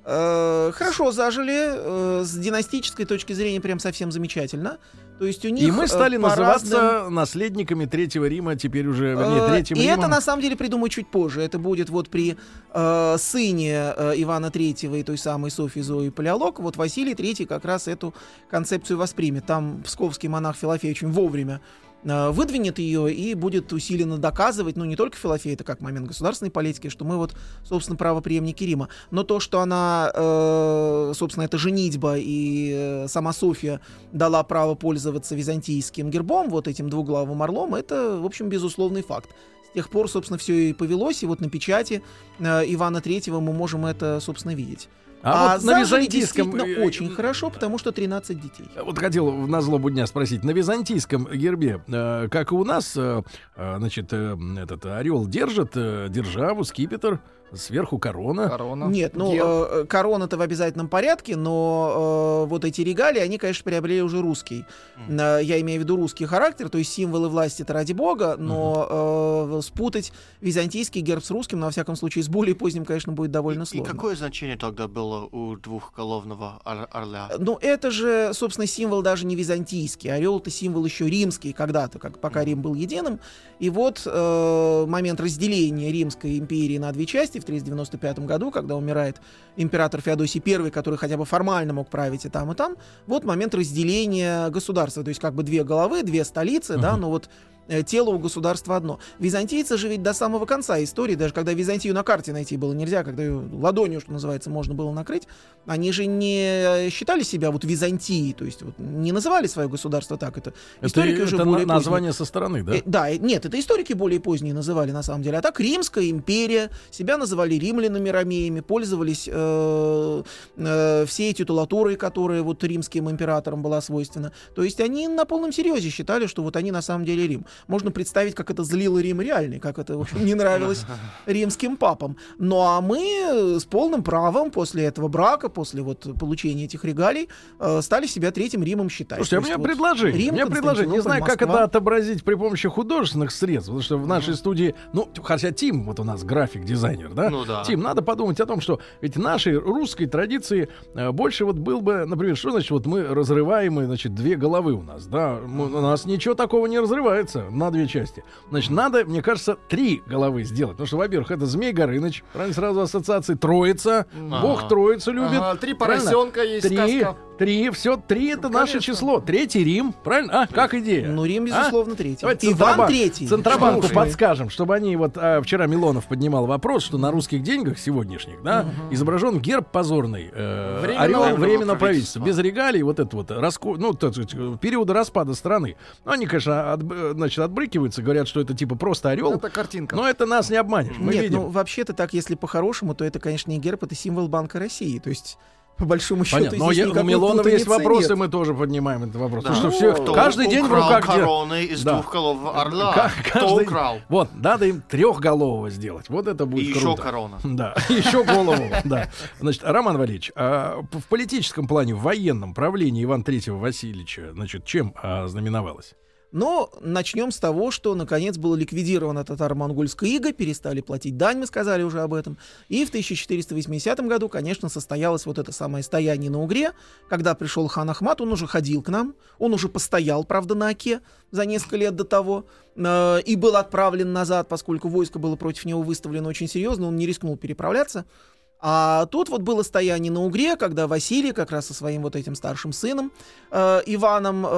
C: Э, Хорошо зажили, э, с династической точки зрения прям совсем замечательно. То есть у них
A: И мы
C: э,
A: стали называться
C: разным-
A: наследниками Третьего Рима, теперь уже, вернее, Третьим
C: И
A: Римом.
C: это на самом деле придумают чуть позже. Это будет вот при э, сыне э, Ивана Третьего и той самой Софьи Зои Палеолог. Вот Василий Третий как раз эту концепцию воспримет. Там псковский монах Филофей очень вовремя выдвинет ее и будет усиленно доказывать, ну не только Филофей, это как момент государственной политики, что мы вот, собственно, правоприемники Рима. Но то, что она, э, собственно, это женитьба и э, сама Софья дала право пользоваться византийским гербом, вот этим двуглавым орлом, это, в общем, безусловный факт. С тех пор, собственно, все и повелось, и вот на печати э, Ивана Третьего мы можем это, собственно, видеть.
A: А, вот на византийском...
C: действительно
A: э,
C: очень хорошо, потому что 13 детей.
A: Вот хотел на злобу дня спросить. На византийском гербе, э, как и у нас, э, э, значит, э, этот орел держит э, державу, скипетр, сверху корона.
D: Корона.
C: Нет, ну, э, корона-то в обязательном порядке, но э, вот эти регалии, они, конечно, приобрели уже русский. Э, я имею в виду русский характер, то есть символы власти-то ради бога, но э, спутать византийский герб с русским, ну, во всяком случае, с более поздним, конечно, будет довольно
D: И
C: сложно.
D: какое значение тогда было у двухголовного ор- орля?
C: Ну, это же, собственно, символ даже не византийский. Орел это символ еще римский когда-то, как пока Рим был единым. И вот э, момент разделения Римской империи на две части в 395 году, когда умирает император Феодосий I, который хотя бы формально мог править и там, и там. Вот момент разделения государства. То есть как бы две головы, две столицы, да, но вот тело у государства одно. Византийцы же ведь до самого конца истории, даже когда Византию на карте найти было нельзя, когда ее ладонью, что называется, можно было накрыть, они же не считали себя вот Византией, то есть вот не называли свое государство так. Это,
A: Это,
C: историки уже
A: это
C: более
A: на-
C: поздние.
A: название со стороны, да?
C: Э, да, э, нет, это историки более поздние называли на самом деле. А так Римская империя, себя называли римлянами, ромеями, пользовались э, э, всей титулатурой, которая вот римским императорам была свойственна. То есть они на полном серьезе считали, что вот они на самом деле Рим. Можно представить, как это злило Рим реальный, как это, в общем, не нравилось <laughs> римским папам. Ну а мы э, с полным правом после этого брака, после вот получения этих регалий, э, стали себя третьим Римом считать.
A: Слушайте, а у меня
C: вот
A: предложение.
C: Рим,
A: у меня предложение. Не знаю, как
C: Константинополь,
A: это
C: Москва.
A: отобразить при помощи художественных средств. Потому что в нашей студии, ну, хотя Тим, вот у нас график-дизайнер, да?
D: Ну да.
A: Тим, надо подумать о том, что ведь в нашей русской традиции э, больше вот был бы, например, что значит, вот мы разрываемые, значит, две головы у нас, да? Мы- у нас ничего такого не разрывается на две части. Значит, надо, мне кажется, три головы сделать. Потому что, во-первых, это Змей Горыныч, правильно сразу ассоциации, Троица, Бог
D: Ага.
A: Троицу любит.
D: Ага, три
A: правильно?
D: поросенка есть
A: Три,
D: сказка.
A: Три, все, три это наше
D: конечно.
A: число. Третий Рим, правильно? А, как идея?
C: Ну, Рим,
A: А?
C: безусловно, третий.
A: Давайте
C: Иван
A: Центробанк-
C: третий.
A: Центробанку
C: Слушай.
A: подскажем, чтобы они вот а, вчера Милонов поднимал вопрос, что на русских деньгах сегодняшних, да, изображен герб позорный, э,
D: Временного
A: орел
D: временного
A: временного правительства,
D: правительства.
A: без регалий, вот это вот раско... ну, так периода распада страны. Ну, они, конечно, от- значит, отбрыкиваются, говорят, что это типа просто орел,
D: Это картинка.
A: но это нас не обманешь. Мы
C: Нет,
A: видим.
C: ну вообще-то так, если по-хорошему, то это, конечно, не герб, это символ Банка России. То есть, по большому счету,
A: Понятно. Но
C: здесь
A: я- у
C: никакой
A: Милонова есть вопросы,
C: нет.
A: мы тоже поднимаем этот вопрос.
D: Да.
A: Потому что все,
D: Кто
A: каждый день в руках
D: короны из
A: Да.
D: двухголового орла.
A: Ка-
D: Кто
A: каждый-
D: украл?
A: Вот, надо им трехголового сделать. Вот это будет
D: И еще
A: круто.
D: корона.
A: Да, <laughs> еще голову, да. Значит, Роман Валерьевич, а в политическом плане, в военном правлении Иван Третьего Васильевича, значит, чем а, знаменовалось?
C: Но начнем с того, что наконец было ликвидировано татаро-монгольское иго, перестали платить дань, мы сказали уже об этом. И в 1480 году, конечно, состоялось вот это самое стояние на Угре, когда пришел хан Ахмат, он уже ходил к нам, он уже постоял, правда, на Оке за несколько лет до того, э, и был отправлен назад, поскольку войско было против него выставлено очень серьезно, он не рискнул переправляться. А тут вот было стояние на Угре, когда Василий как раз со своим вот этим старшим сыном э, Иваном э,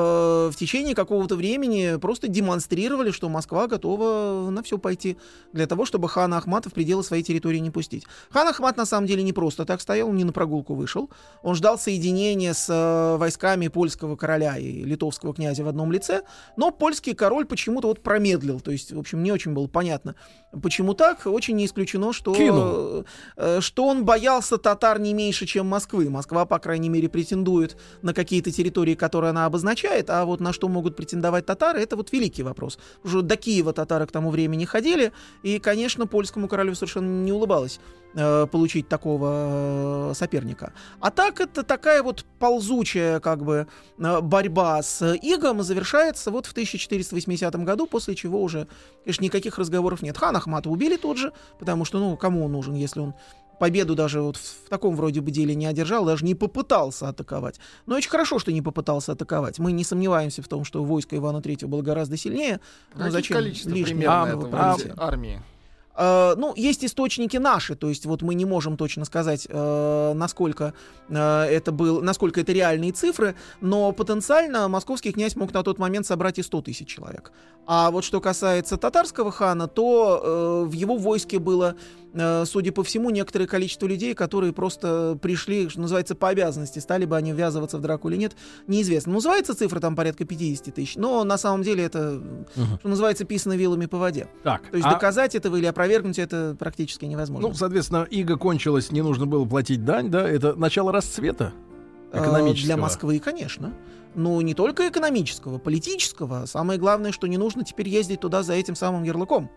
C: в течение какого-то времени просто демонстрировали, что Москва готова на все пойти для того, чтобы хана Ахмата в пределы своей территории не пустить. Хан Ахмат на самом деле не просто так стоял, он не на прогулку вышел. Он ждал соединения с э, войсками польского короля и литовского князя в одном лице, но польский король почему-то вот промедлил. То есть, в общем, не очень было понятно, почему так. Очень не исключено, что,
A: Кинул.
C: э, что он боялся татар не меньше, чем Москвы. Москва, по крайней мере, претендует на какие-то территории, которые она обозначает, а вот на что могут претендовать татары, это вот великий вопрос. Уже до Киева татары к тому времени ходили, и, конечно, польскому королю совершенно не улыбалось э, получить такого э, соперника. А так это такая вот ползучая как бы э, борьба с Игом завершается вот в 1480 году, после чего уже, конечно, никаких разговоров нет. Хан Ахмата убили тут же, потому что, ну, кому он нужен, если он победу даже вот в, таком вроде бы деле не одержал, даже не попытался атаковать. Но очень хорошо, что не попытался атаковать. Мы не сомневаемся в том, что войско Ивана Третьего было гораздо сильнее. Но зачем лишнее
D: армии?
C: Э, ну, есть источники наши, то есть вот мы не можем точно сказать, э, насколько э, это был, насколько это реальные цифры, но потенциально московский князь мог на тот момент собрать и 100 тысяч человек. А вот что касается татарского хана, то э, в его войске было, э, судя по всему, некоторое количество людей, которые просто пришли, что называется, по обязанности, стали бы они ввязываться в драку или нет, неизвестно. Называется цифра там порядка 50 тысяч, но на самом деле это,
A: Мгм.
C: что называется, писано вилами по воде.
A: Так,
C: То есть
A: а-
C: доказать этого или опровергнуть опровергнуть это практически невозможно.
A: Ну, соответственно, иго кончилось, не нужно было платить дань, да? Это начало расцвета
C: Э,
A: экономического.
C: Для Москвы, конечно. Ну, не только экономического, политического. Самое главное, что не нужно теперь ездить туда за этим самым ярлыком.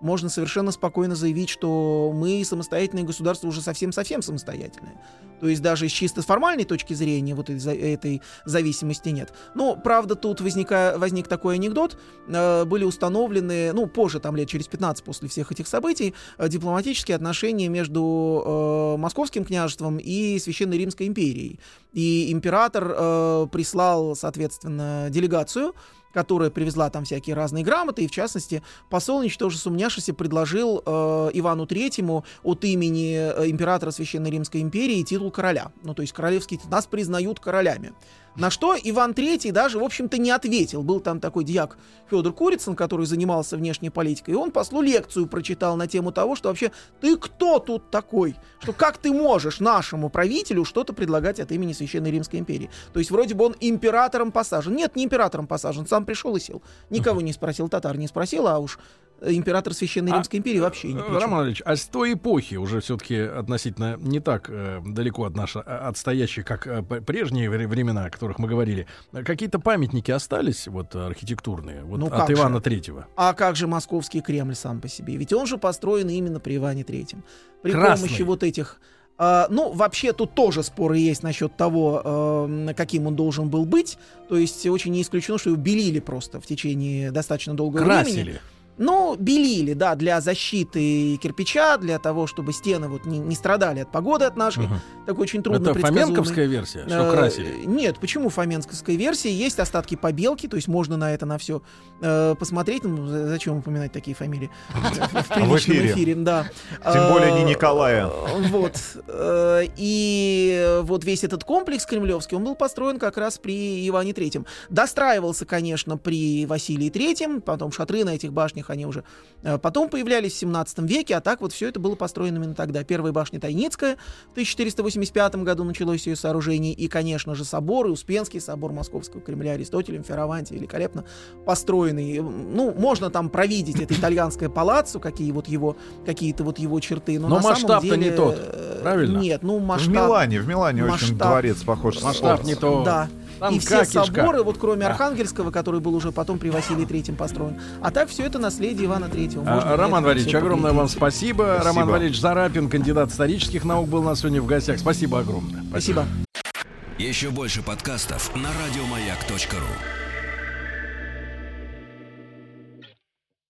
C: Можно совершенно спокойно заявить, что мы самостоятельное государство уже совсем-совсем самостоятельное. То есть даже с чисто формальной точки зрения вот этой, за- этой зависимости нет. Но, правда, тут возника, возник такой анекдот. Э, были установлены, ну, позже, там лет через 15 после всех этих событий, э, дипломатические отношения между э, Московским княжеством и Священной Римской империей. И император прислал, соответственно, делегацию, которая привезла там всякие разные грамоты, и в частности посол, ничтоже сумняшися, предложил э, Ивану Третьему от имени э, императора Священной Римской империи титул короля. Ну, то есть королевский. Нас признают королями. На что Иван Третий даже, в общем-то, не ответил. Был там такой дьяк Федор Курицын, который занимался внешней политикой, и он послу лекцию прочитал на тему того, что вообще ты кто тут такой? Что как ты можешь нашему правителю что-то предлагать от имени Священной Римской империи? То есть вроде бы он императором посажен. Нет, не императором посажен, сам пришел и сел. Никого не спросил, татар не спросил, а уж император Священной
A: А,
C: Римской империи вообще не
A: Э, Роман Ильич, а с той эпохи уже все-таки относительно не так э, далеко от нашей отстоящей, как э, прежние вре- времена, о которых мы говорили, э, какие-то памятники остались вот архитектурные вот
C: Ну,
A: от
C: как же.
A: Ивана Третьего?
C: А как же московский Кремль сам по себе? Ведь он же построен именно при Иване Третьем. При
A: Красный.
C: помощи вот этих... а, ну, вообще тут тоже споры есть насчет того, э, каким он должен был быть. То есть очень не исключено, что его белили просто в течение достаточно долгого времени. Ну, белили, да, для защиты кирпича, для того, чтобы стены вот не, не страдали от погоды от нашей.
A: Мгм.
C: Такой очень трудно
A: Это фоменковская версия, что
C: Э,
A: красили.
C: Нет, почему фоменковская версия? Есть остатки побелки, то есть можно на это на все посмотреть. Ну, за- зачем упоминать такие фамилии <laughs> в приличном
B: эфире.
C: да.
B: Тем более не
C: Э,
B: Николая.
C: Вот. Э, И вот весь этот комплекс кремлевский, он был построен как раз при Иване Третьем. Достраивался, конечно, при Василии Третьем, потом шатры на этих башнях, они уже э, потом появлялись в 17 веке, а так вот все это было построено именно тогда. Первая башня Тайницкая в 1485 году началось ее сооружение, и, конечно же, собор, и Успенский собор Московского Кремля Аристотелем, Ферраванти, великолепно построенный. Ну, можно там провидеть это итальянское палаццо, какие вот его, какие-то вот его черты, но,
A: Но масштаб-то не тот,
C: э,
A: правильно?
C: Нет, ну
B: В
C: масштаб...
B: Милане, в Милане очень
C: масштаб-
B: дворец похож. на
A: Масштаб не то.
C: Да.
A: Там
C: и все
A: кишка.
C: соборы, вот кроме
A: Да.
C: Архангельского, который был уже потом при Василии Третьем построен. А так все это наследие Ивана Третьего.
A: А, Роман Валерьевич, огромное вам спасибо.
B: Спасибо.
A: Роман Валерьевич Зарапин, кандидат исторических наук, был у нас сегодня в гостях. Спасибо огромное.
C: Спасибо.
E: Еще больше подкастов на радиомаяк.ру.